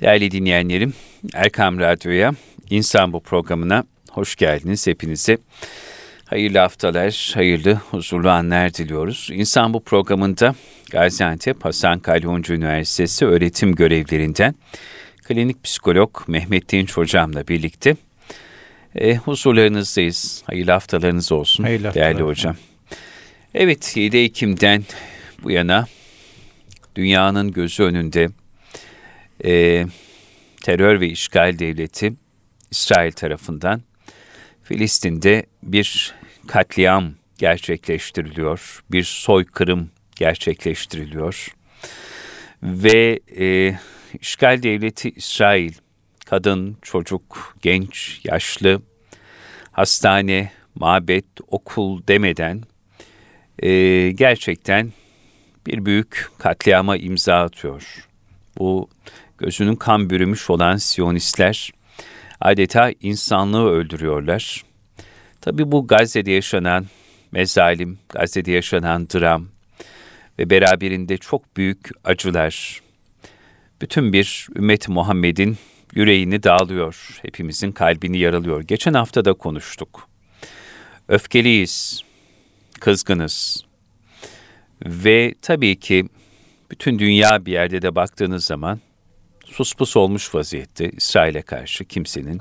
Değerli dinleyenlerim, Erkam Radyo'ya, İnsan Bu programına hoş geldiniz hepinize. Hayırlı haftalar, hayırlı, huzurlu anlar diliyoruz. İnsan Bu programında Gaziantep Hasan Kalyoncu Üniversitesi öğretim görevlerinden klinik psikolog Mehmet Dinç Hocam'la birlikte e, huzurlarınızdayız. Hayırlı haftalarınız olsun Hayırlı değerli haftalar. hocam. Evet 7 Ekim'den bu yana dünyanın gözü önünde e, terör ve işgal devleti İsrail tarafından Filistin'de bir katliam gerçekleştiriliyor, bir soykırım gerçekleştiriliyor ve e, işgal devleti İsrail kadın, çocuk, genç, yaşlı, hastane, mabet, okul demeden e, gerçekten bir büyük katliama imza atıyor. Bu gözünün kan bürümüş olan Siyonistler adeta insanlığı öldürüyorlar. Tabi bu Gazze'de yaşanan mezalim, Gazze'de yaşanan dram ve beraberinde çok büyük acılar bütün bir ümmet Muhammed'in yüreğini dağılıyor, hepimizin kalbini yaralıyor. Geçen hafta da konuştuk. Öfkeliyiz, kızgınız ve tabii ki bütün dünya bir yerde de baktığınız zaman suspus olmuş vaziyette İsrail'e karşı kimsenin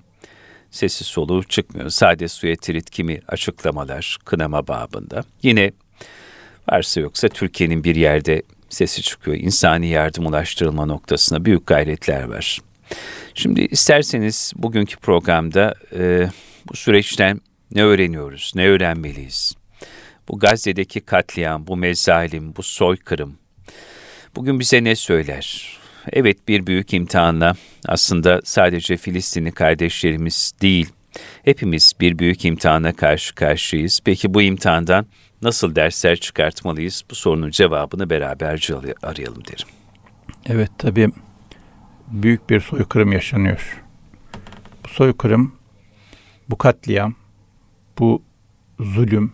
sesi soluğu çıkmıyor. Sade suya tirit kimi açıklamalar kınama babında. Yine varsa yoksa Türkiye'nin bir yerde sesi çıkıyor. İnsani yardım ulaştırılma noktasına büyük gayretler var. Şimdi isterseniz bugünkü programda e, bu süreçten ne öğreniyoruz, ne öğrenmeliyiz? Bu Gazze'deki katliam, bu mezalim, bu soykırım bugün bize ne söyler? Evet bir büyük imtihanla aslında sadece Filistinli kardeşlerimiz değil, hepimiz bir büyük imtihana karşı karşıyayız. Peki bu imtihandan nasıl dersler çıkartmalıyız? Bu sorunun cevabını beraberce arayalım derim. Evet tabii büyük bir soykırım yaşanıyor. Bu soykırım, bu katliam, bu zulüm,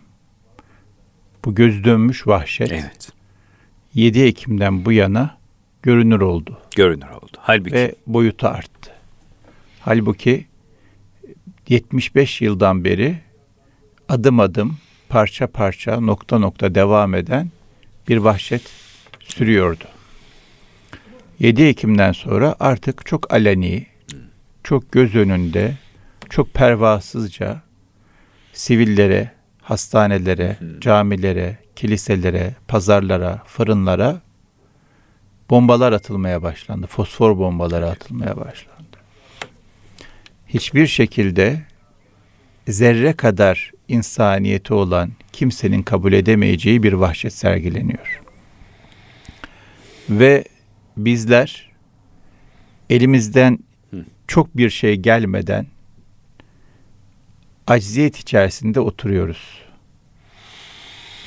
bu göz dönmüş vahşet Evet, 7 Ekim'den bu yana görünür oldu görünür oldu. Halbuki ve boyutu arttı. Halbuki 75 yıldan beri adım adım, parça parça, nokta nokta devam eden bir vahşet sürüyordu. 7 Ekim'den sonra artık çok aleni, çok göz önünde, çok pervasızca sivillere, hastanelere, camilere, kiliselere, pazarlara, fırınlara bombalar atılmaya başlandı. Fosfor bombaları atılmaya başlandı. Hiçbir şekilde zerre kadar insaniyeti olan kimsenin kabul edemeyeceği bir vahşet sergileniyor. Ve bizler elimizden çok bir şey gelmeden acziyet içerisinde oturuyoruz.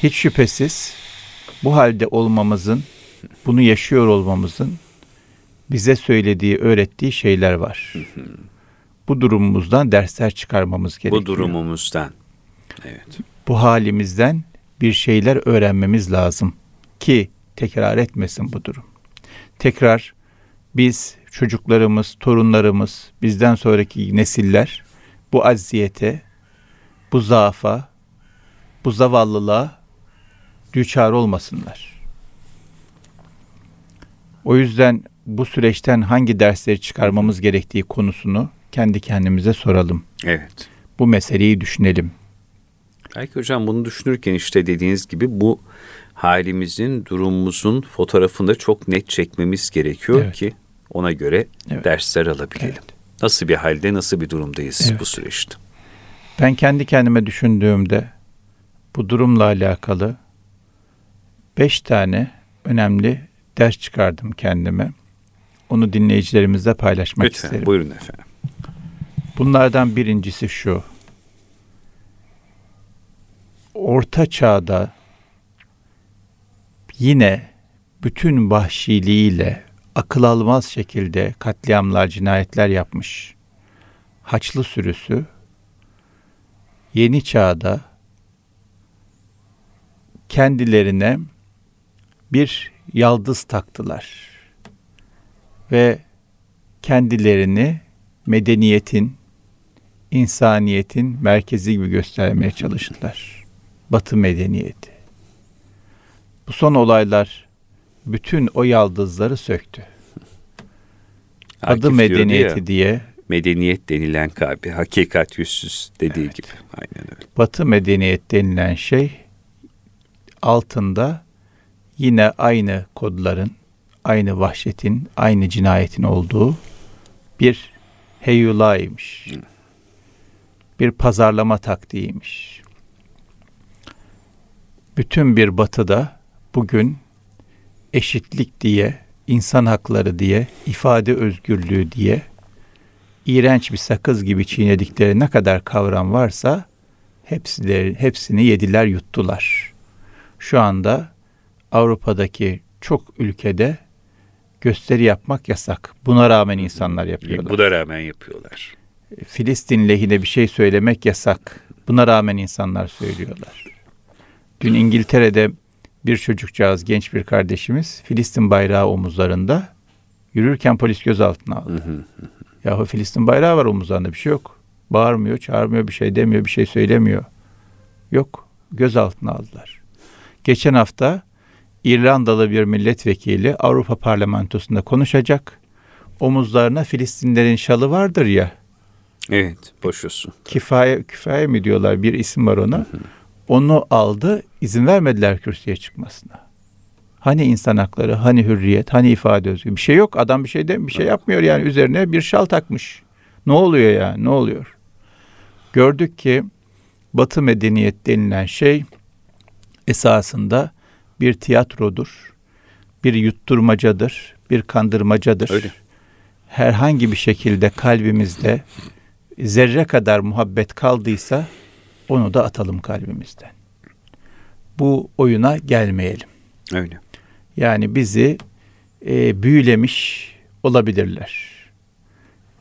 Hiç şüphesiz bu halde olmamızın, bunu yaşıyor olmamızın bize söylediği, öğrettiği şeyler var. Bu durumumuzdan dersler çıkarmamız gerekiyor. bu durumumuzdan. Evet. bu halimizden bir şeyler öğrenmemiz lazım ki tekrar etmesin bu durum. Tekrar biz, çocuklarımız, torunlarımız, bizden sonraki nesiller bu acziyete, bu zaafa, bu zavallılığa düçar olmasınlar. O yüzden bu süreçten hangi dersleri çıkarmamız gerektiği konusunu kendi kendimize soralım. Evet. Bu meseleyi düşünelim. Belki hocam bunu düşünürken işte dediğiniz gibi bu halimizin, durumumuzun fotoğrafını çok net çekmemiz gerekiyor Evet. ki ona göre Evet. dersler alabilelim. Evet. Nasıl bir halde, nasıl bir durumdayız Evet. bu süreçte? Ben kendi kendime düşündüğümde bu durumla alakalı beş tane önemli ders çıkardım kendime. Onu dinleyicilerimizle paylaşmak Lütfen, isterim. buyurun efendim. Bunlardan birincisi şu. Orta çağda yine bütün vahşiliğiyle akıl almaz şekilde katliamlar, cinayetler yapmış Haçlı sürüsü yeni çağda kendilerine bir yaldız taktılar ve kendilerini medeniyetin, insaniyetin merkezi gibi göstermeye çalıştılar. Batı medeniyeti. Bu son olaylar bütün o yaldızları söktü. Adı Akif diyordu medeniyeti ya, diye medeniyet denilen kalbi, hakikat yüzsüz dediği Evet. gibi. Aynen öyle. Batı medeniyet denilen şey altında yine aynı kodların, aynı vahşetin, aynı cinayetin olduğu bir heyulaymış. Bir pazarlama taktiğiymiş. Bütün bir batıda bugün eşitlik diye, insan hakları diye, ifade özgürlüğü diye iğrenç bir sakız gibi çiğnedikleri ne kadar kavram varsa hepsileri, hepsini yediler yuttular. Şu anda Avrupa'daki çok ülkede gösteri yapmak yasak. Buna rağmen insanlar yapıyorlar. Bu da rağmen yapıyorlar. Filistin lehine bir şey söylemek yasak. Buna rağmen insanlar söylüyorlar. Dün İngiltere'de bir çocukcağız, genç bir kardeşimiz Filistin bayrağı omuzlarında yürürken polis gözaltına aldı. Yahu Filistin bayrağı var omuzlarında bir şey yok. Bağırmıyor, çağırmıyor, bir şey demiyor, bir şey söylemiyor. Yok. Gözaltına aldılar. Geçen hafta İrlandalı bir milletvekili Avrupa Parlamentosu'nda konuşacak. Omuzlarına Filistinlerin şalı vardır ya. Evet, boşuyorsun. Kifaye, kifaye mi diyorlar bir isim var ona. Onu aldı, izin vermediler kürsüye çıkmasına. Hani insan hakları, hani hürriyet, hani ifade özgürlüğü. Bir şey yok. Adam bir şey de bir şey yapmıyor yani üzerine bir şal takmış. Ne oluyor yani? Ne oluyor? Gördük ki Batı medeniyet denilen şey esasında bir tiyatrodur. Bir yutturmacadır, bir kandırmacadır. Öyle. Herhangi bir şekilde kalbimizde zerre kadar muhabbet kaldıysa onu da atalım kalbimizden. Bu oyuna gelmeyelim. Öyle. Yani bizi e, büyülemiş olabilirler.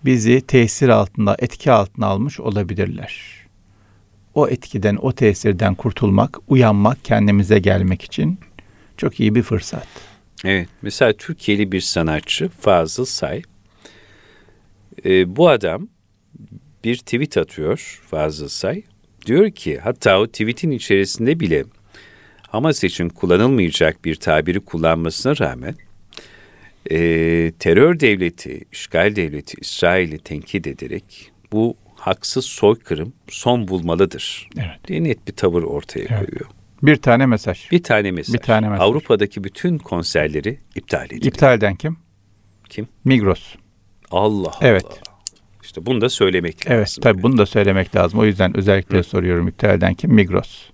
Bizi tesir altında, etki altına almış olabilirler. O etkiden, o tesirden kurtulmak, uyanmak, kendimize gelmek için çok iyi bir fırsat. Evet. Mesela Türkiye'li bir sanatçı Fazıl Say. Ee, bu adam bir tweet atıyor Fazıl Say. Diyor ki hatta o tweetin içerisinde bile Hamas için kullanılmayacak bir tabiri kullanmasına rağmen e, terör devleti, işgal devleti İsrail'i tenkit ederek bu haksız soykırım son bulmalıdır Evet. diye net bir tavır ortaya Evet. koyuyor. Bir tane mesaj. Bir tane mesaj. Bir tane mesaj. Avrupa'daki bütün konserleri iptal edildi. İptal eden kim? Kim? Migros. Allah Evet. Allah. İşte bunu da söylemek lazım. Evet tabi bunu da söylemek lazım. O yüzden özellikle soruyorum iptal eden kim? Migros.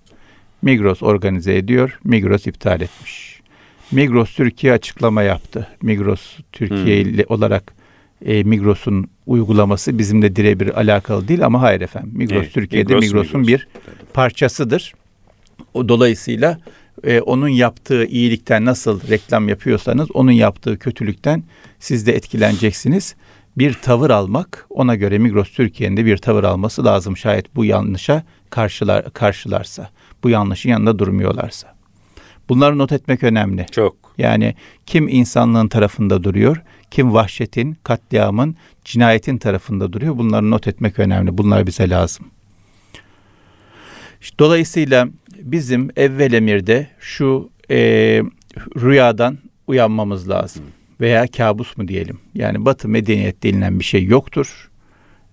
Migros organize ediyor. Migros iptal etmiş. Migros Türkiye açıklama yaptı. Migros Türkiye ile olarak e, Migros'un uygulaması bizimle birebir alakalı değil ama hayır efendim. Migros Evet, Türkiye'de Migros, Migros'un Migros. bir parçasıdır. O dolayısıyla e, onun yaptığı iyilikten nasıl reklam yapıyorsanız onun yaptığı kötülükten siz de etkileneceksiniz. Bir tavır almak ona göre Migros Türkiye'nin de bir tavır alması lazım şayet bu yanlışa karşılar karşılarsa. Bu yanlışın yanında durmuyorlarsa. Bunları not etmek önemli. Çok. Yani kim insanlığın tarafında duruyor, kim vahşetin, katliamın, cinayetin tarafında duruyor. Bunları not etmek önemli. Bunlar bize lazım. Dolayısıyla bizim evvel emirde şu e, rüyadan uyanmamız lazım. Veya kabus mu diyelim. Yani Batı medeniyet denilen bir şey yoktur.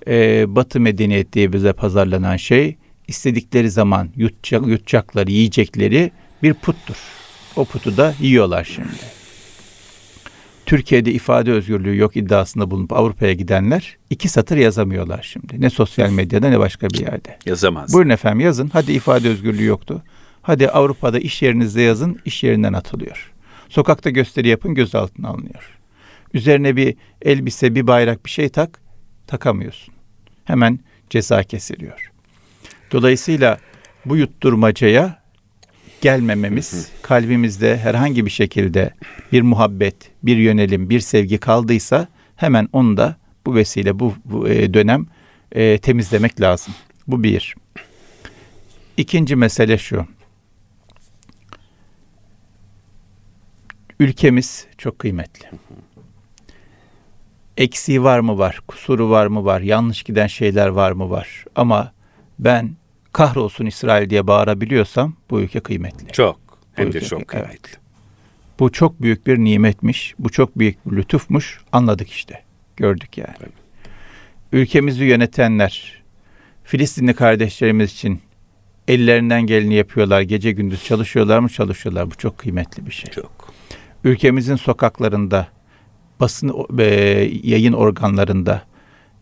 E, Batı medeniyet diye bize pazarlanan şey istedikleri zaman yutacak, yutacakları, yiyecekleri bir puttur. O putu da yiyorlar şimdi. Türkiye'de ifade özgürlüğü yok iddiasında bulunup Avrupa'ya gidenler iki satır yazamıyorlar şimdi. Ne sosyal medyada ne başka bir yerde. Yazamaz. Buyurun efendim yazın. Hadi ifade özgürlüğü yoktu. Hadi Avrupa'da iş yerinizde yazın. iş yerinden atılıyor. Sokakta gösteri yapın gözaltına alınıyor. Üzerine bir elbise, bir bayrak, bir şey tak. Takamıyorsun. Hemen ceza kesiliyor. Dolayısıyla bu yutturmacaya gelmememiz, kalbimizde herhangi bir şekilde bir muhabbet, bir yönelim, bir sevgi kaldıysa hemen onu da bu vesile, bu, bu, e, dönem e, temizlemek lazım. Bu bir. İkinci mesele şu. Ülkemiz çok kıymetli. Eksiği var mı var, kusuru var mı var, yanlış giden şeyler var mı var. Ama ben kahrolsun İsrail diye bağırabiliyorsam bu ülke kıymetli. Çok. Hem Bu de ülke- çok evet. kıymetli. Bu çok büyük bir nimetmiş. Bu çok büyük bir lütufmuş. Anladık işte. Gördük yani. Evet. Ülkemizi yönetenler Filistinli kardeşlerimiz için ellerinden geleni yapıyorlar. Gece gündüz çalışıyorlar mı? Çalışıyorlar. Bu çok kıymetli bir şey. Çok. Ülkemizin sokaklarında, basın e, yayın organlarında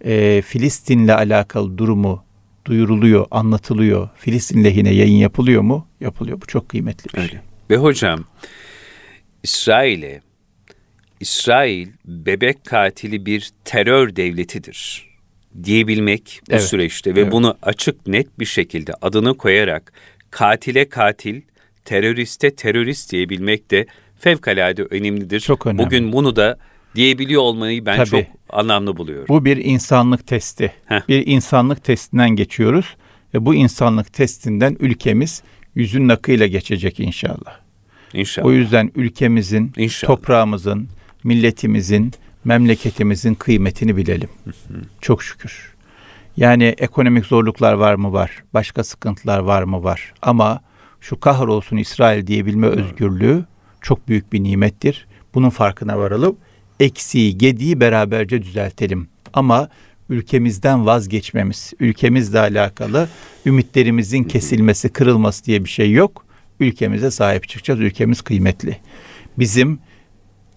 e, Filistin'le alakalı durumu duyuruluyor, anlatılıyor. Filistin lehine yayın yapılıyor mu? Yapılıyor. Bu çok kıymetli bir şey. Öyle. Ve hocam İsrail'e İsrail bebek katili bir terör devletidir diyebilmek bu Evet. süreçte ve Evet. bunu açık net bir şekilde adını koyarak katile katil, teröriste terörist diyebilmek de fevkalade önemlidir. Çok önemli. Bugün bunu da diyebiliyor olmayı ben Tabii. çok anlamlı buluyorum. Bu bir insanlık testi. Heh. Bir insanlık testinden geçiyoruz ve bu insanlık testinden ülkemiz yüzün akıyla geçecek inşallah. İnşallah. O yüzden ülkemizin, İnşallah. toprağımızın, milletimizin, memleketimizin kıymetini bilelim. Çok şükür. Yani ekonomik zorluklar var mı var, başka sıkıntılar var mı var. Ama şu kahrolsun İsrail diyebilme özgürlüğü çok büyük bir nimettir. Bunun farkına varalım. Eksiği, gediği beraberce düzeltelim. Ama ülkemizden vazgeçmemiz, ülkemizle alakalı ümitlerimizin kesilmesi, kırılması diye bir şey yok. Ülkemize sahip çıkacağız. Ülkemiz kıymetli. Bizim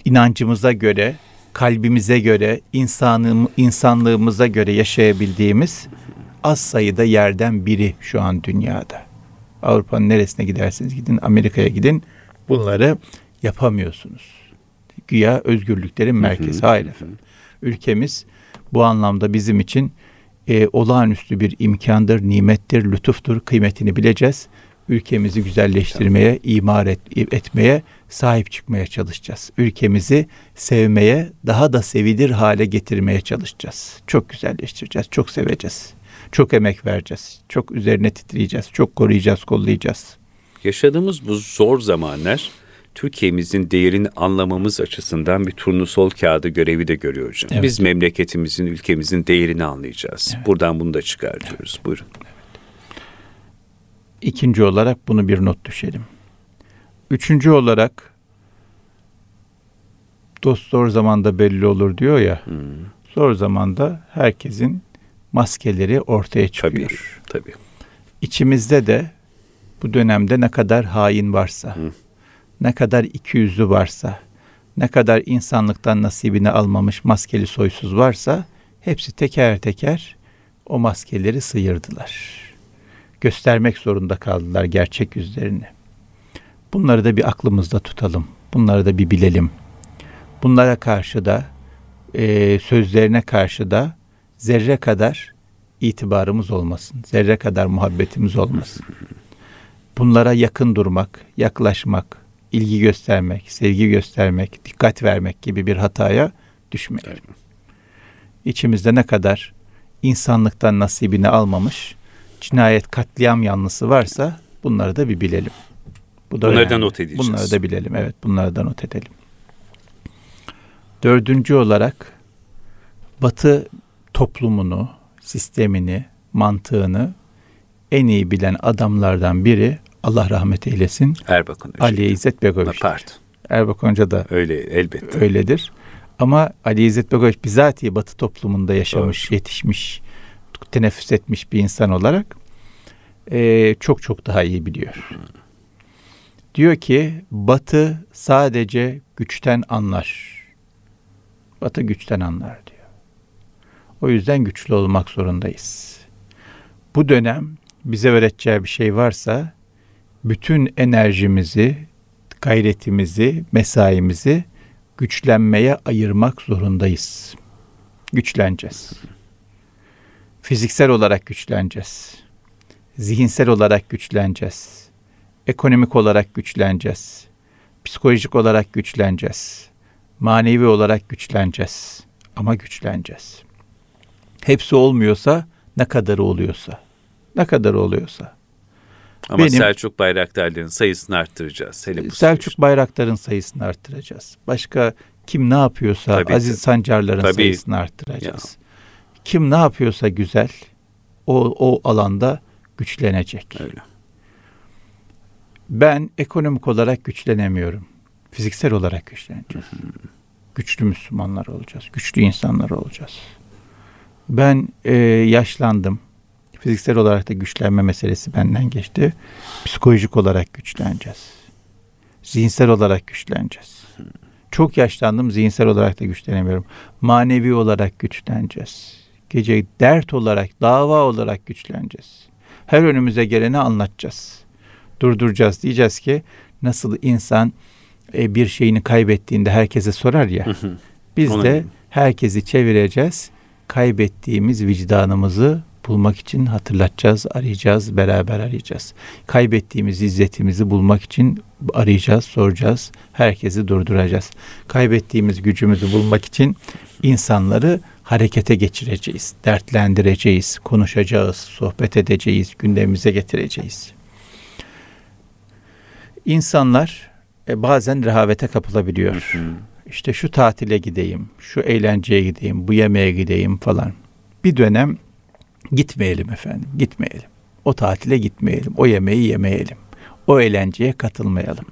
inancımıza göre, kalbimize göre, insanlığım, insanlığımıza göre yaşayabildiğimiz az sayıda yerden biri şu an dünyada. Avrupa'nın neresine giderseniz gidin, Amerika'ya gidin. Bunları yapamıyorsunuz. Güya özgürlüklerin merkezi. Hayır efendim. Ülkemiz bu anlamda bizim için e, olağanüstü bir imkandır, nimettir, lütuftur. Kıymetini bileceğiz. Ülkemizi güzelleştirmeye, imar et, etmeye, sahip çıkmaya çalışacağız. Ülkemizi sevmeye, daha da sevilir hale getirmeye çalışacağız. Çok güzelleştireceğiz, çok seveceğiz. Çok emek vereceğiz. Çok üzerine titreyeceğiz. Çok koruyacağız, kollayacağız. Yaşadığımız bu zor zamanlar Türkiye'mizin değerini anlamamız açısından bir turnusol kağıdı görevi de görüyor hocam. Evet. Biz memleketimizin, ülkemizin değerini anlayacağız. Buradan bunu da çıkartıyoruz. Buyurun. İkinci olarak bunu bir not düşelim. Üçüncü olarak dost zor zamanda belli olur diyor ya. Hmm, Zor zamanda herkesin maskeleri ortaya tabii, çıkıyor. tabii. İçimizde de bu dönemde ne kadar hain varsa, Hı. Ne kadar ikiyüzlü varsa, ne kadar insanlıktan nasibini almamış maskeli soysuz varsa hepsi teker teker o maskeleri sıyırdılar. Göstermek zorunda kaldılar gerçek yüzlerini. Bunları da bir aklımızda tutalım. Bunları da bir bilelim. Bunlara karşı da e, sözlerine karşı da zerre kadar itibarımız olmasın. Zerre kadar muhabbetimiz olmasın. Bunlara yakın durmak, yaklaşmak, ilgi göstermek, sevgi göstermek, dikkat vermek gibi bir hataya düşmeyelim. İçimizde ne kadar insanlıktan nasibini almamış, cinayet katliam yanlısı varsa bunları da bir bilelim. Bu da Bunları da önemli. not edeceğiz. Bunları da bilelim. Evet, bunları da not edelim. Dördüncü olarak Batı toplumunu, sistemini, mantığını en iyi bilen adamlardan biri Allah rahmet eylesin Erbakan hocam. Ali İzzet Begoviç. Pardon. Erbakan Hoca da Öyle elbette. öyledir. Ama Ali İzzet Begoviç bizatihi Batı toplumunda yaşamış, Doğru. yetişmiş, teneffüs etmiş bir insan olarak eee, çok çok daha iyi biliyor. Diyor ki Batı sadece güçten anlar. Batı güçten anlar diyor. O yüzden güçlü olmak zorundayız. Bu dönem bize öğreteceği bir şey varsa bütün enerjimizi, gayretimizi, mesaimizi güçlenmeye ayırmak zorundayız. Güçleneceğiz. Fiziksel olarak güçleneceğiz. Zihinsel olarak güçleneceğiz. Ekonomik olarak güçleneceğiz. Psikolojik olarak güçleneceğiz. Manevi olarak güçleneceğiz. Ama güçleneceğiz. Hepsi olmuyorsa ne kadarı oluyorsa. Ne kadar oluyorsa. Ama Benim- Selçuk bayraktarların sayısını arttıracağız. Hele bu Selçuk Bayraktar'ın sayısını arttıracağız. Başka Kim ne yapıyorsa Tabii, Aziz tabii. Sancarların Tabii. sayısını arttıracağız. Kim ne yapıyorsa güzel o, o alanda güçlenecek. Öyle. Ben ekonomik olarak güçlenemiyorum. Fiziksel olarak güçleneceğiz. Güçlü Müslümanlar olacağız. Güçlü insanlar olacağız. Ben e, yaşlandım. Fiziksel olarak da güçlenme meselesi benden geçti. Psikolojik olarak güçleneceğiz. Zihinsel olarak güçleneceğiz. Çok yaşlandım. Zihinsel olarak da güçlenemiyorum. Manevi olarak güçleneceğiz. Gece dert olarak, dava olarak güçleneceğiz. Her önümüze geleni anlatacağız durduracağız. Diyeceğiz ki nasıl insan e, bir şeyini kaybettiğinde herkese sorar ya. Biz de herkesi çevireceğiz. Kaybettiğimiz vicdanımızı bulmak için hatırlatacağız, arayacağız, beraber arayacağız. Kaybettiğimiz izzetimizi bulmak için arayacağız, soracağız. Herkesi durduracağız. Kaybettiğimiz gücümüzü bulmak için insanları harekete geçireceğiz, dertlendireceğiz, konuşacağız, sohbet edeceğiz, gündemimize getireceğiz. İnsanlar e, bazen rehavete kapılabiliyor. İşte şu tatile gideyim, şu eğlenceye gideyim, bu yemeğe gideyim falan. Bir dönem gitmeyelim efendim, gitmeyelim. O tatile gitmeyelim, o yemeği yemeyelim. O eğlenceye katılmayalım.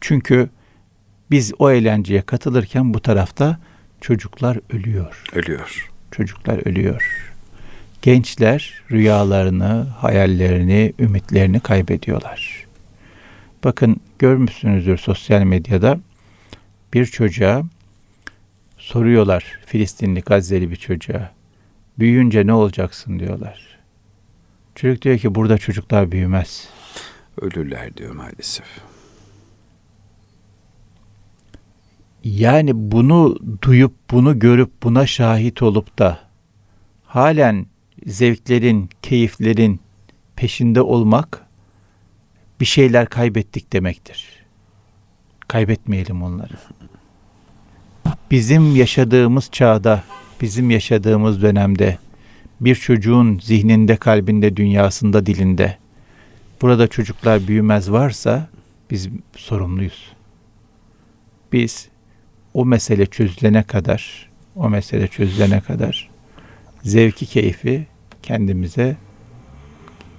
Çünkü biz o eğlenceye katılırken bu tarafta çocuklar ölüyor. Ölüyor. Çocuklar ölüyor. Gençler rüyalarını, hayallerini, ümitlerini kaybediyorlar. Bakın görmüşsünüzdür sosyal medyada bir çocuğa soruyorlar Filistinli Gazze'li bir çocuğa. Büyüyünce ne olacaksın diyorlar. Çocuk diyor ki burada çocuklar büyümez. Ölürler diyor maalesef. Yani bunu duyup, bunu görüp, buna şahit olup da halen zevklerin, keyiflerin peşinde olmak bir şeyler kaybettik demektir. Kaybetmeyelim onları. Bizim yaşadığımız çağda, bizim yaşadığımız dönemde bir çocuğun zihninde, kalbinde, dünyasında, dilinde burada çocuklar büyümez varsa biz sorumluyuz. Biz o mesele çözülene kadar, o mesele çözülene kadar zevki, keyfi kendimize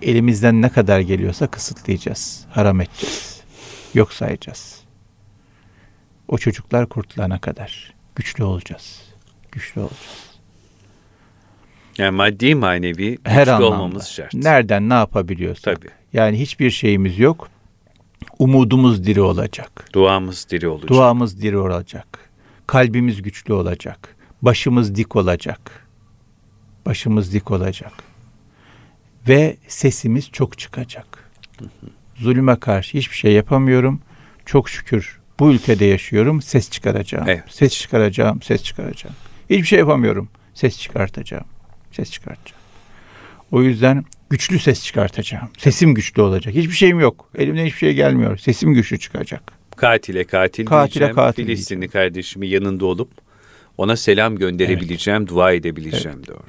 elimizden ne kadar geliyorsa kısıtlayacağız, haram edeceğiz, yok sayacağız. O çocuklar kurtulana kadar güçlü olacağız, güçlü olacağız. Yani maddi manevi Her güçlü anlamda. olmamız şart. Nereden ne yapabiliyorsak. Tabii. Yani hiçbir şeyimiz yok. Umudumuz diri olacak. Duamız diri olacak. Duamız diri olacak. Kalbimiz güçlü olacak. Başımız dik olacak. Başımız dik olacak. Ve sesimiz çok çıkacak. Zulüme karşı hiçbir şey yapamıyorum. Çok şükür bu ülkede yaşıyorum. Ses çıkaracağım. Evet. Ses çıkaracağım, ses çıkaracağım. Hiçbir şey yapamıyorum. Ses çıkartacağım. Ses çıkartacağım. O yüzden güçlü ses çıkartacağım. Sesim güçlü olacak. Hiçbir şeyim yok. Elimden hiçbir şey gelmiyor. Sesim güçlü çıkacak. Katile katil Katile diyeceğim. katil Filistinli kardeşimi yanında olup ona selam gönderebileceğim, dua edebileceğim diyor.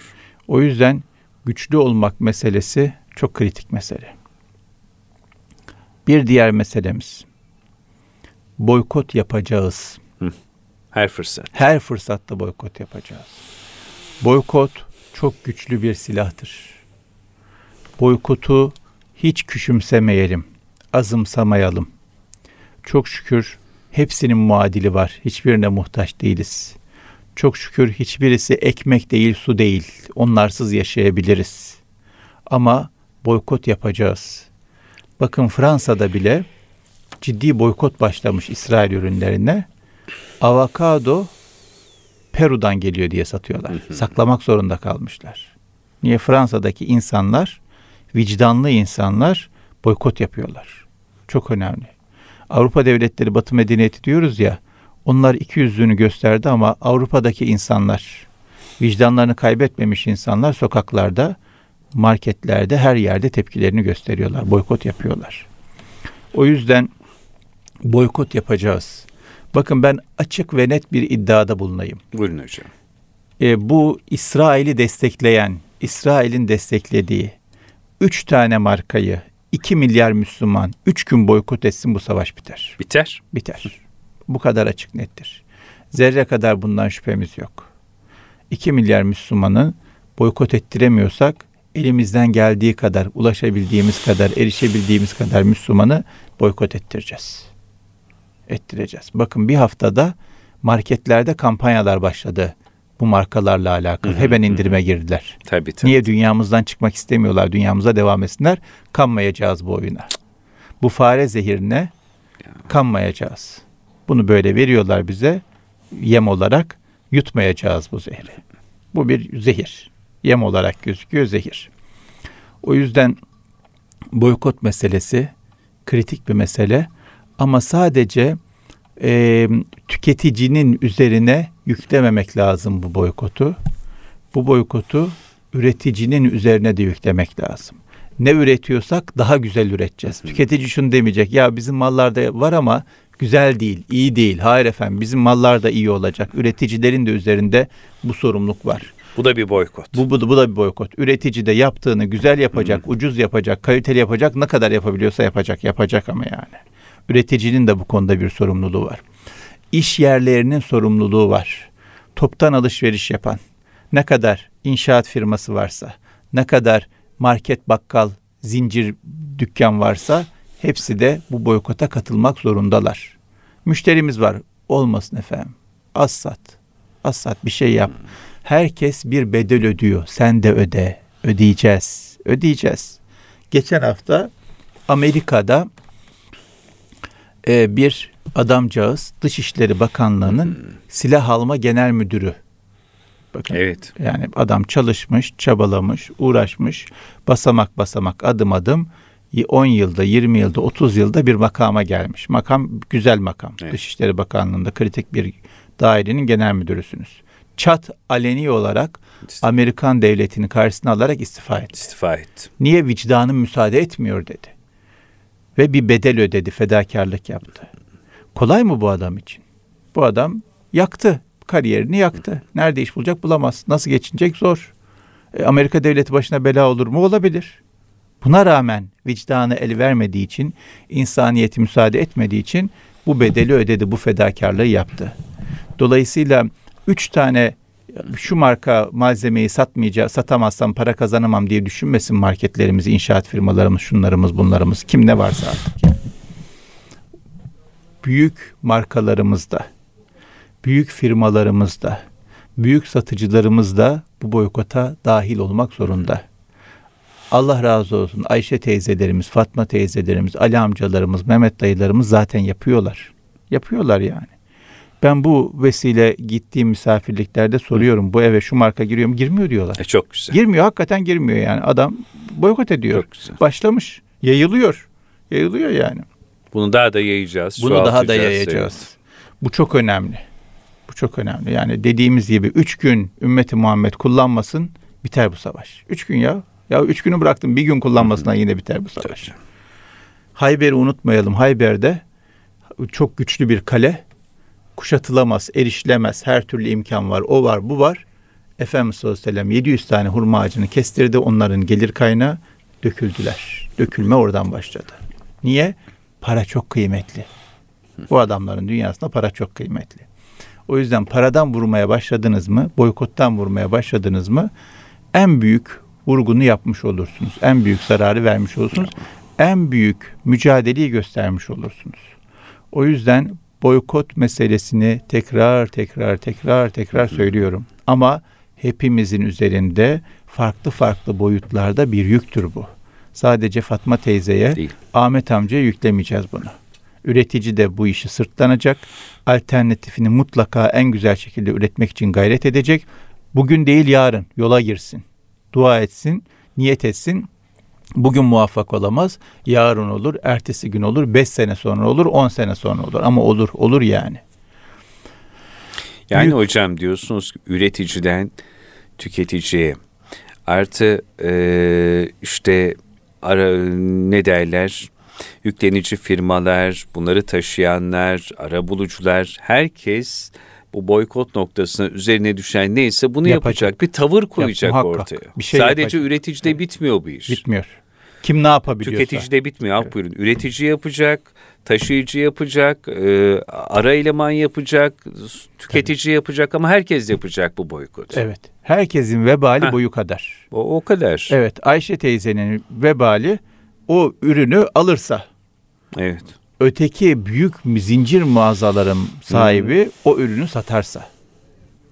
O yüzden güçlü olmak meselesi çok kritik mesele. Bir diğer meselemiz boykot yapacağız. Her fırsat. Her fırsatta boykot yapacağız. Boykot çok güçlü bir silahtır. Boykotu hiç küçümsemeyelim, azımsamayalım. Çok şükür hepsinin muadili var. Hiçbirine muhtaç değiliz. Çok şükür hiçbirisi ekmek değil, su değil. Onlarsız yaşayabiliriz. Ama boykot yapacağız. Bakın Fransa'da bile ciddi boykot başlamış İsrail ürünlerine. Avokado Peru'dan geliyor diye satıyorlar. Saklamak zorunda kalmışlar. Niye Fransa'daki insanlar, vicdanlı insanlar boykot yapıyorlar. Çok önemli. Avrupa devletleri Batı medeniyeti diyoruz ya, onlar iki yüzlüğünü gösterdi ama Avrupa'daki insanlar, vicdanlarını kaybetmemiş insanlar sokaklarda, marketlerde, her yerde tepkilerini gösteriyorlar. Boykot yapıyorlar. O yüzden boykot yapacağız. Bakın ben açık ve net bir iddiada bulunayım. Buyurun hocam. E, bu İsrail'i destekleyen, İsrail'in desteklediği üç tane markayı 2 milyar Müslüman 3 gün boykot etsin bu savaş biter. Biter. Biter. Bu kadar açık nettir. Zerre kadar bundan şüphemiz yok. 2 milyar Müslümanı boykot ettiremiyorsak elimizden geldiği kadar, ulaşabildiğimiz kadar, erişebildiğimiz kadar Müslümanı boykot ettireceğiz. Ettireceğiz. Bakın bir haftada marketlerde kampanyalar başladı bu markalarla alakalı. Hemen indirime girdiler. Tabii tabii. Niye dünyamızdan çıkmak istemiyorlar? Dünyamıza devam etsinler. Kanmayacağız bu oyuna. Bu fare zehirine kanmayacağız. Bunu böyle veriyorlar bize yem olarak yutmayacağız bu zehri. Bu bir zehir. Yem olarak gözüküyor zehir. O yüzden boykot meselesi kritik bir mesele ama sadece e, tüketicinin üzerine yüklememek lazım bu boykotu. Bu boykotu üreticinin üzerine de yüklemek lazım. Ne üretiyorsak daha güzel üreteceğiz. Tüketici şunu demeyecek. Ya bizim mallarda var ama güzel değil, iyi değil. Hayır efendim bizim mallar da iyi olacak. Üreticilerin de üzerinde bu sorumluluk var. Bu da bir boykot. Bu, bu, bu da bir boykot. Üretici de yaptığını güzel yapacak, ucuz yapacak, kaliteli yapacak, ne kadar yapabiliyorsa yapacak. Yapacak ama yani. Üreticinin de bu konuda bir sorumluluğu var. İş yerlerinin sorumluluğu var. Toptan alışveriş yapan, ne kadar inşaat firması varsa, ne kadar market, bakkal, zincir dükkan varsa hepsi de bu boykota katılmak zorundalar. Müşterimiz var. Olmasın efendim. Az sat. Az sat bir şey yap. Herkes bir bedel ödüyor. Sen de öde. Ödeyeceğiz. Ödeyeceğiz. Geçen hafta Amerika'da e, bir adamcağız Dışişleri Bakanlığı'nın silah alma genel müdürü. Bakın. Evet. Yani adam çalışmış, çabalamış, uğraşmış, basamak basamak, adım adım 10 yılda, 20 yılda, 30 yılda bir makama gelmiş. Makam güzel makam. Evet. Dışişleri Bakanlığı'nda kritik bir dairenin genel müdürüsünüz. Çat aleni olarak Amerikan devletini karşısına alarak istifa etti. İstifa etti. Niye vicdanım müsaade etmiyor dedi. Ve bir bedel ödedi, fedakarlık yaptı. Kolay mı bu adam için? Bu adam yaktı, kariyerini yaktı. Nerede iş bulacak bulamaz. Nasıl geçinecek zor. E, Amerika devleti başına bela olur mu? Olabilir. Buna rağmen vicdanı el vermediği için, insaniyeti müsaade etmediği için bu bedeli ödedi, bu fedakarlığı yaptı. Dolayısıyla üç tane şu marka malzemeyi satmayacağım, satamazsam para kazanamam diye düşünmesin marketlerimiz, inşaat firmalarımız, şunlarımız, bunlarımız, kim ne varsa artık. Yani. Büyük markalarımızda, büyük firmalarımızda, büyük satıcılarımız da bu boykota dahil olmak zorunda. Allah razı olsun Ayşe teyzelerimiz, Fatma teyzelerimiz, Ali amcalarımız, Mehmet dayılarımız zaten yapıyorlar. Yapıyorlar yani. Ben bu vesile gittiğim misafirliklerde soruyorum bu eve şu marka giriyor mu? Girmiyor diyorlar. E, çok güzel. Girmiyor hakikaten girmiyor yani. Adam boykot ediyor. Çok güzel. Başlamış. Yayılıyor. Yayılıyor yani. Bunu daha da yayacağız. Bunu daha da yayacağız. evet. Bu çok önemli. Bu çok önemli. Yani dediğimiz gibi üç gün ümmeti Muhammed kullanmasın biter bu savaş. Üç gün ya. Ya üç günü bıraktım bir gün kullanmasına yine biter bu savaş. Tabii. Hayber'i unutmayalım. Hayber'de çok güçlü bir kale. Kuşatılamaz, erişilemez. Her türlü imkan var. O var, bu var. Efendimiz sallallahu aleyhi ve sellem 700 tane hurma ağacını kestirdi. Onların gelir kaynağı döküldüler. Dökülme oradan başladı. Niye? Para çok kıymetli. Bu adamların dünyasında para çok kıymetli. O yüzden paradan vurmaya başladınız mı, boykottan vurmaya başladınız mı en büyük vurgunu yapmış olursunuz. En büyük zararı vermiş olursunuz. En büyük mücadeleyi göstermiş olursunuz. O yüzden boykot meselesini tekrar tekrar tekrar tekrar söylüyorum. Ama hepimizin üzerinde farklı farklı boyutlarda bir yüktür bu. Sadece Fatma teyzeye, Değil. Ahmet amcaya yüklemeyeceğiz bunu. Üretici de bu işi sırtlanacak. Alternatifini mutlaka en güzel şekilde üretmek için gayret edecek. Bugün değil yarın yola girsin. Dua etsin, niyet etsin. Bugün muvaffak olamaz. Yarın olur, ertesi gün olur, beş sene sonra olur, on sene sonra olur. Ama olur, olur yani. Yani Büyük- hocam diyorsunuz üreticiden tüketiciye artı e, işte ara, ne derler yüklenici firmalar, bunları taşıyanlar, ara bulucular herkes bu boykot noktasına üzerine düşen neyse bunu Yapacak. yapacak, bir tavır koyacak muhakkak. ortaya. Bir şey Sadece yapacak. üreticide bitmiyor bu iş. Bitmiyor. Kim ne yapabiliyorsa. Tüketici de bitmiyor. Evet. Buyurun. Üretici yapacak, taşıyıcı yapacak, e, ara eleman yapacak, tüketici Tabii. yapacak ama herkes yapacak bu boykot. Evet. Herkesin vebali Heh. boyu kadar. O, o kadar. Evet. Ayşe teyzenin vebali o ürünü alırsa. Evet. Öteki büyük zincir mağazaların sahibi hmm. o ürünü satarsa.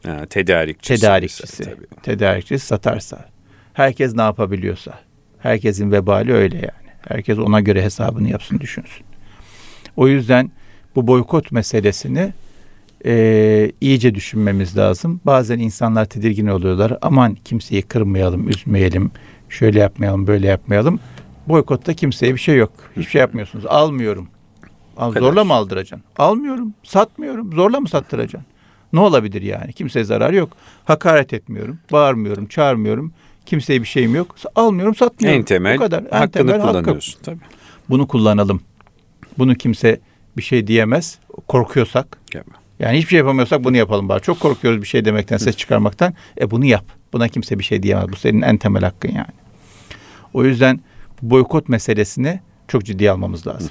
Ha, tedarikçisi. Tedarikçisi. Tabii. Tedarikçisi satarsa. Herkes ne yapabiliyorsa. Herkesin vebali öyle yani. Herkes ona göre hesabını yapsın, düşünsün. O yüzden bu boykot meselesini e, iyice düşünmemiz lazım. Bazen insanlar tedirgin oluyorlar. Aman kimseyi kırmayalım, üzmeyelim, şöyle yapmayalım, böyle yapmayalım. Boykotta kimseye bir şey yok. Hiçbir şey yapmıyorsunuz. Almıyorum. Al, zorla mı aldıracaksın? Almıyorum, satmıyorum. Zorla mı sattıracaksın? Ne olabilir yani? Kimseye zarar yok. Hakaret etmiyorum, bağırmıyorum, çağırmıyorum. Kimseye bir şeyim yok. Almıyorum, satmıyorum. En temel Bu kadar. En hakkını temel kullanıyorsun hakkı. tabii. Bunu kullanalım. Bunu kimse bir şey diyemez. Korkuyorsak. Yani hiçbir şey yapamıyorsak bunu yapalım bari. Çok korkuyoruz bir şey demekten, ses çıkarmaktan. E bunu yap. Buna kimse bir şey diyemez. Bu senin en temel hakkın yani. O yüzden boykot meselesini çok ciddi almamız lazım.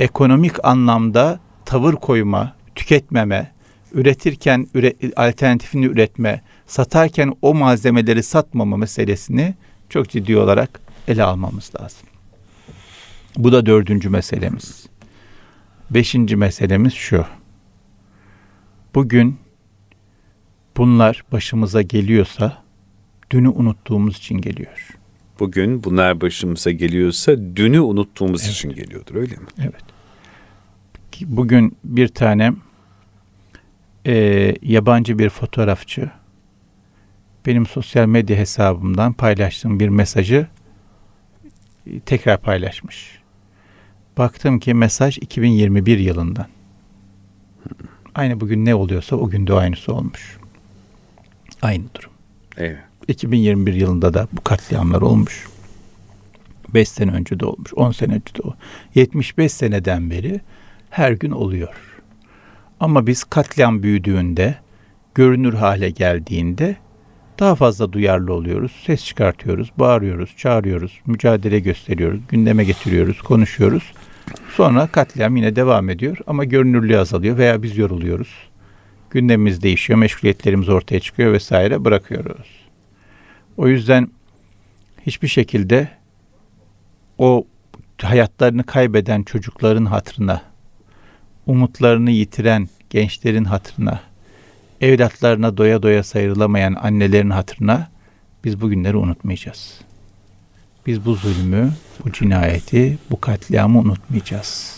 Ekonomik anlamda tavır koyma, tüketmeme, üretirken üre, alternatifini üretme, satarken o malzemeleri satmama meselesini çok ciddi olarak ele almamız lazım. Bu da dördüncü meselemiz. Beşinci meselemiz şu. Bugün bunlar başımıza geliyorsa dünü unuttuğumuz için geliyor. Bugün bunlar başımıza geliyorsa dünü unuttuğumuz evet. için geliyordur öyle mi? Evet. Bugün bir tane e, yabancı bir fotoğrafçı benim sosyal medya hesabımdan paylaştığım bir mesajı e, tekrar paylaşmış. Baktım ki mesaj 2021 yılından. Aynı bugün ne oluyorsa o günde aynısı olmuş. Aynı durum. Evet. 2021 yılında da bu katliamlar olmuş. 5 sene önce de olmuş. 10 sene önce de olmuş. 75 seneden beri her gün oluyor. Ama biz katliam büyüdüğünde, görünür hale geldiğinde daha fazla duyarlı oluyoruz. Ses çıkartıyoruz, bağırıyoruz, çağırıyoruz, mücadele gösteriyoruz, gündeme getiriyoruz, konuşuyoruz. Sonra katliam yine devam ediyor ama görünürlüğü azalıyor veya biz yoruluyoruz. Gündemimiz değişiyor, meşguliyetlerimiz ortaya çıkıyor vesaire bırakıyoruz. O yüzden hiçbir şekilde o hayatlarını kaybeden çocukların hatırına, umutlarını yitiren gençlerin hatırına, evlatlarına doya doya sayırılamayan annelerin hatırına biz bu günleri unutmayacağız. Biz bu zulmü, bu cinayeti, bu katliamı unutmayacağız.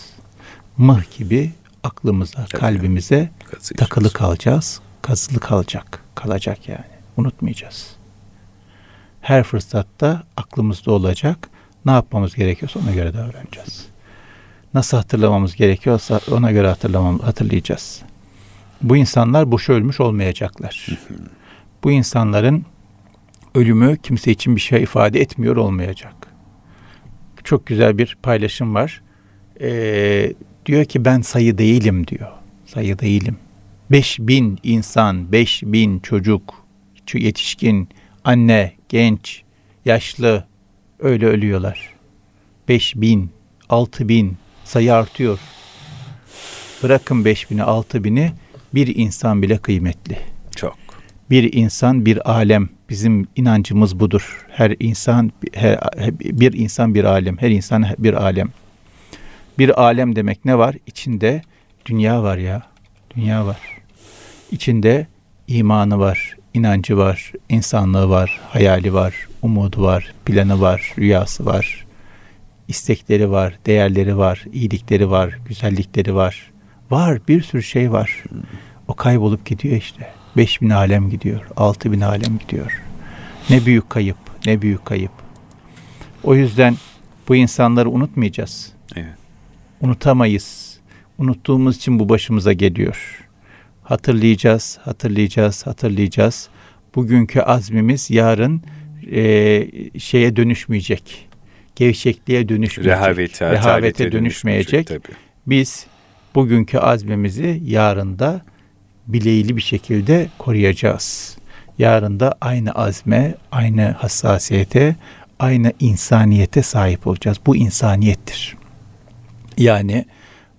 Mıh gibi aklımıza, kalbimize Kazıyacağız. takılı kalacağız. Kazılı kalacak. Kalacak yani. Unutmayacağız. Her fırsatta aklımızda olacak. Ne yapmamız gerekiyorsa ona göre davranacağız. Nasıl hatırlamamız gerekiyorsa ona göre hatırlamam, hatırlayacağız. Bu insanlar boşa ölmüş olmayacaklar. Bu insanların ölümü kimse için bir şey ifade etmiyor olmayacak. Çok güzel bir paylaşım var. Ee, diyor ki ben sayı değilim diyor. Sayı değilim. Beş bin insan, beş bin çocuk, yetişkin, anne, genç, yaşlı öyle ölüyorlar. Beş bin, altı bin sayı artıyor. Bırakın beş bini, altı bini bir insan bile kıymetli. Çok. Bir insan, bir alem. Bizim inancımız budur. Her insan, her, bir insan bir alem. Her insan bir alem. Bir alem demek ne var? İçinde dünya var ya. Dünya var. İçinde imanı var, inancı var, insanlığı var, hayali var, umudu var, planı var, rüyası var, istekleri var, değerleri var, iyilikleri var, güzellikleri var. Var, bir sürü şey var. O kaybolup gidiyor işte. Beş bin alem gidiyor, altı bin alem gidiyor. Ne büyük kayıp, ne büyük kayıp. O yüzden bu insanları unutmayacağız. Evet. Unutamayız. Unuttuğumuz için bu başımıza geliyor. Hatırlayacağız, hatırlayacağız, hatırlayacağız. Bugünkü azmimiz yarın e, şeye dönüşmeyecek. Gevşekliğe dönüşmeyecek. Rehavete, rehavete dönüşmeyecek. Tabii. Biz bugünkü azmimizi yarın da bir şekilde koruyacağız. Yarın da aynı azme, aynı hassasiyete, aynı insaniyete sahip olacağız. Bu insaniyettir. Yani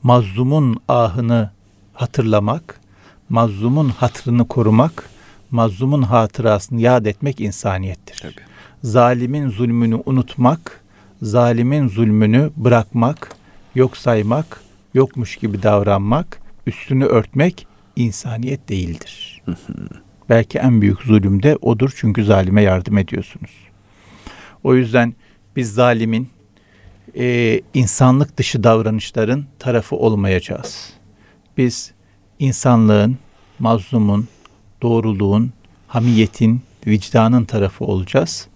mazlumun ahını hatırlamak, mazlumun hatrını korumak, mazlumun hatırasını yad etmek insaniyettir. Tabii. Zalimin zulmünü unutmak, zalimin zulmünü bırakmak, yok saymak, yokmuş gibi davranmak, üstünü örtmek insaniyet değildir. Belki en büyük zulüm de odur çünkü zalime yardım ediyorsunuz. O yüzden biz zalimin e, insanlık dışı davranışların tarafı olmayacağız. Biz insanlığın, mazlumun, doğruluğun, hamiyetin, vicdanın tarafı olacağız.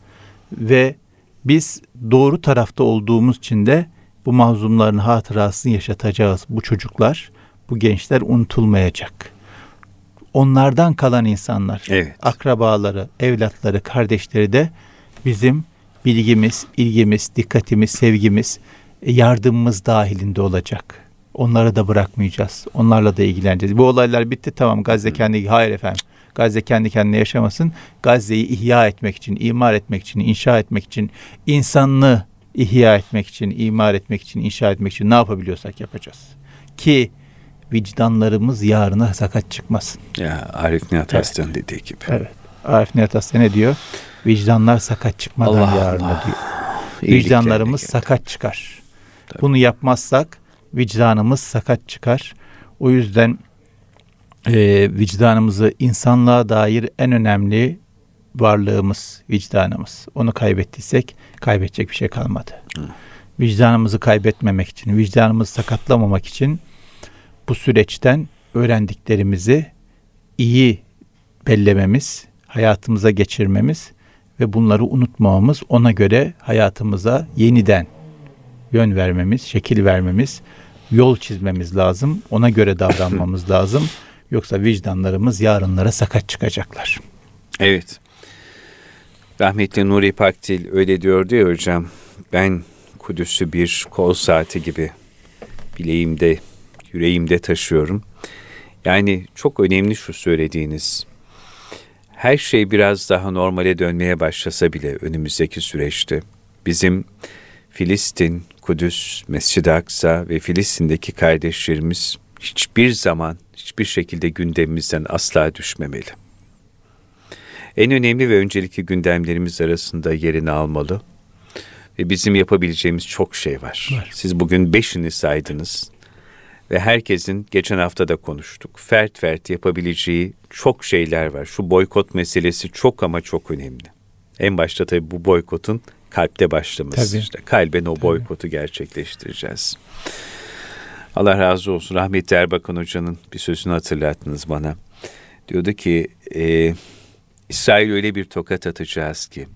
Ve biz doğru tarafta olduğumuz için de bu mazlumların hatırasını yaşatacağız. Bu çocuklar, bu gençler unutulmayacak. Onlardan kalan insanlar, evet. akrabaları, evlatları, kardeşleri de bizim bilgimiz, ilgimiz, dikkatimiz, sevgimiz, yardımımız dahilinde olacak. Onları da bırakmayacağız. Onlarla da ilgileneceğiz. Bu olaylar bitti tamam Gazze kendi hayır efendim. Gazze kendi kendine yaşamasın. Gazze'yi ihya etmek için, imar etmek için, inşa etmek için, insanlığı ihya etmek için, imar etmek için, inşa etmek için ne yapabiliyorsak yapacağız. Ki vicdanlarımız yarına sakat çıkmasın. Ya Arif Nihat evet. Aslan dediği gibi. Evet. Arif Nihat Aslan ne diyor? Vicdanlar sakat çıkmadan Allah yarına Allah. diyor. Vicdanlarımız sakat çıkar. Tabii. Bunu yapmazsak vicdanımız sakat çıkar. O yüzden e, vicdanımızı insanlığa dair en önemli varlığımız, vicdanımız. Onu kaybettiysek kaybedecek bir şey kalmadı. Hı. Vicdanımızı kaybetmemek için, vicdanımızı sakatlamamak için bu süreçten öğrendiklerimizi iyi bellememiz, hayatımıza geçirmemiz ve bunları unutmamamız, ona göre hayatımıza yeniden yön vermemiz, şekil vermemiz, yol çizmemiz lazım. Ona göre davranmamız lazım. Yoksa vicdanlarımız yarınlara sakat çıkacaklar. Evet. Rahmetli Nuri Pakdil öyle diyordu ya hocam. Ben Kudüs'ü bir kol saati gibi bileğimde, yüreğimde taşıyorum. Yani çok önemli şu söylediğiniz. Her şey biraz daha normale dönmeye başlasa bile önümüzdeki süreçte bizim Filistin, Kudüs, Mescid-i Aksa ve Filistin'deki kardeşlerimiz hiçbir zaman, hiçbir şekilde gündemimizden asla düşmemeli. En önemli ve öncelikli gündemlerimiz arasında yerini almalı. Ve bizim yapabileceğimiz çok şey var. var. Siz bugün beşini saydınız. Ve herkesin geçen hafta da konuştuk. Fert fert yapabileceği çok şeyler var. Şu boykot meselesi çok ama çok önemli. En başta tabii bu boykotun kalpte başlaması. Tabii. İşte kalben o Tabii. boykotu gerçekleştireceğiz. Allah razı olsun. Rahmetli Erbakan Hoca'nın bir sözünü hatırlattınız bana. Diyordu ki e, İsrail öyle bir tokat atacağız ki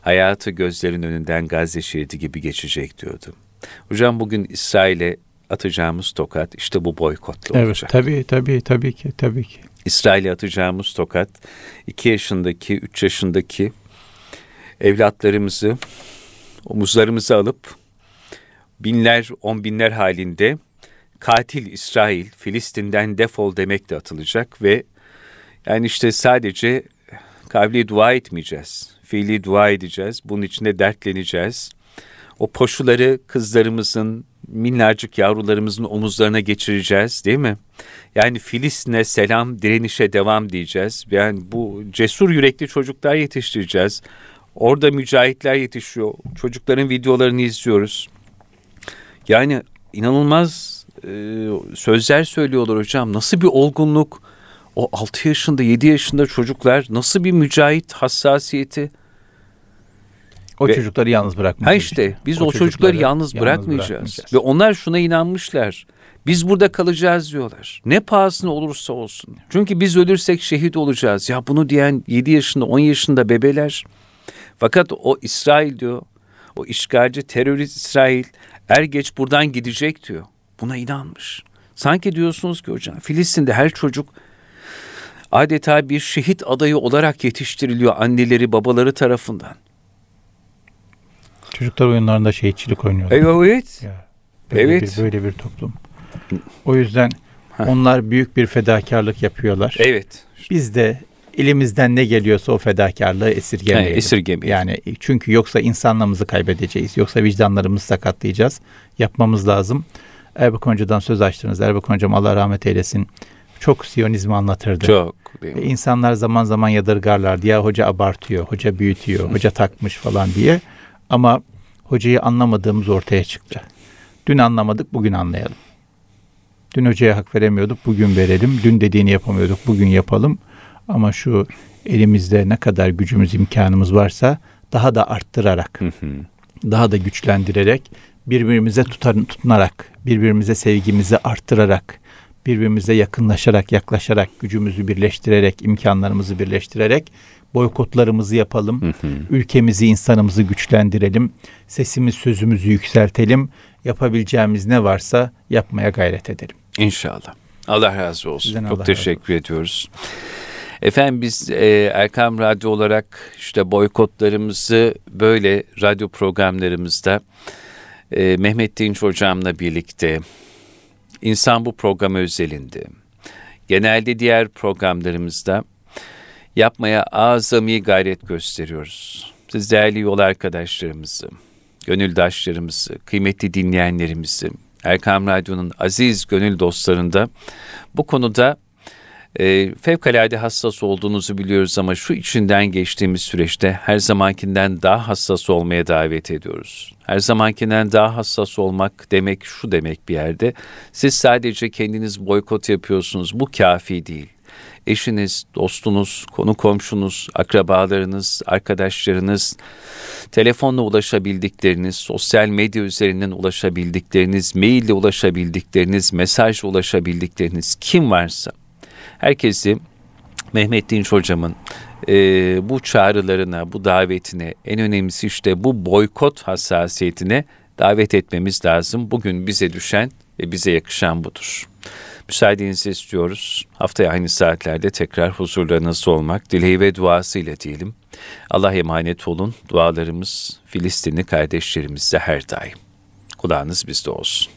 hayatı gözlerin önünden Gazze şeridi gibi geçecek diyordu. Hocam bugün İsrail'e atacağımız tokat işte bu boykotlu evet, olacak. Evet tabii tabii tabii ki tabii ki. İsrail'e atacağımız tokat 2 yaşındaki 3 yaşındaki evlatlarımızı omuzlarımıza alıp binler, on binler halinde katil İsrail, Filistin'den defol demek de atılacak ve yani işte sadece kavli dua etmeyeceğiz. Fiili dua edeceğiz. Bunun içinde dertleneceğiz. O poşuları kızlarımızın, minnacık yavrularımızın omuzlarına geçireceğiz değil mi? Yani Filistin'e selam, direnişe devam diyeceğiz. Yani bu cesur yürekli çocuklar yetiştireceğiz. Orada mücahitler yetişiyor. Çocukların videolarını izliyoruz. Yani inanılmaz e, sözler söylüyorlar hocam. Nasıl bir olgunluk? O 6 yaşında, 7 yaşında çocuklar nasıl bir mücahit hassasiyeti? O Ve, çocukları yalnız bırakmayacağız. Ha işte biz o, o çocukları, çocukları yalnız, yalnız bırakmayacağız. bırakmayacağız. Ve onlar şuna inanmışlar. Biz burada kalacağız diyorlar. Ne pahasına olursa olsun. Çünkü biz ölürsek şehit olacağız. Ya bunu diyen 7 yaşında 10 yaşında bebeler fakat o İsrail diyor, o işgalci terörist İsrail er geç buradan gidecek diyor. Buna inanmış. Sanki diyorsunuz ki hocam Filistin'de her çocuk adeta bir şehit adayı olarak yetiştiriliyor anneleri babaları tarafından. Çocuklar oyunlarında şehitçilik oynuyor. Evet. Ya, böyle evet. Bir, böyle bir toplum. O yüzden onlar büyük bir fedakarlık yapıyorlar. Evet. Biz de elimizden ne geliyorsa o fedakarlığı esirgemeyelim. Evet, esirgemeyelim. Yani çünkü yoksa insanlığımızı kaybedeceğiz. Yoksa vicdanlarımızı sakatlayacağız. Yapmamız lazım. Erbakan Hoca'dan söz açtınız. Erbakan Hocam Allah rahmet eylesin. Çok Siyonizmi anlatırdı. Çok. E, İnsanlar zaman zaman yadırgarlardı. Ya hoca abartıyor, hoca büyütüyor, hoca takmış falan diye. Ama hocayı anlamadığımız ortaya çıktı. Dün anlamadık, bugün anlayalım. Dün hocaya hak veremiyorduk, bugün verelim. Dün dediğini yapamıyorduk, bugün yapalım. Ama şu elimizde ne kadar gücümüz, imkanımız varsa daha da arttırarak, daha da güçlendirerek, birbirimize tutar, tutunarak, birbirimize sevgimizi arttırarak, birbirimize yakınlaşarak, yaklaşarak, gücümüzü birleştirerek, imkanlarımızı birleştirerek boykotlarımızı yapalım. Ülkemizi, insanımızı güçlendirelim. Sesimiz, sözümüzü yükseltelim. Yapabileceğimiz ne varsa yapmaya gayret edelim. İnşallah. Allah razı olsun. Sizden Çok Allah teşekkür ediyoruz. Efendim biz e, Erkam Radyo olarak işte boykotlarımızı böyle radyo programlarımızda e, Mehmet Dinç hocamla birlikte insan bu programı özelinde genelde diğer programlarımızda yapmaya azami gayret gösteriyoruz. Siz değerli yol arkadaşlarımızı, gönüldaşlarımızı, kıymetli dinleyenlerimizi, Erkam Radyo'nun aziz gönül dostlarında bu konuda e, fevkalade hassas olduğunuzu biliyoruz ama şu içinden geçtiğimiz süreçte her zamankinden daha hassas olmaya davet ediyoruz. Her zamankinden daha hassas olmak demek şu demek bir yerde. Siz sadece kendiniz boykot yapıyorsunuz. Bu kafi değil. Eşiniz, dostunuz, konu komşunuz, akrabalarınız, arkadaşlarınız, telefonla ulaşabildikleriniz, sosyal medya üzerinden ulaşabildikleriniz, maille ulaşabildikleriniz, mesajla ulaşabildikleriniz kim varsa herkesi Mehmet Dinç hocamın e, bu çağrılarına, bu davetine, en önemlisi işte bu boykot hassasiyetine davet etmemiz lazım. Bugün bize düşen ve bize yakışan budur. Müsaadenizi istiyoruz. Haftaya aynı saatlerde tekrar huzurlarınızda olmak dileği ve duasıyla diyelim. Allah emanet olun. Dualarımız Filistinli kardeşlerimizle her daim. Kulağınız bizde olsun.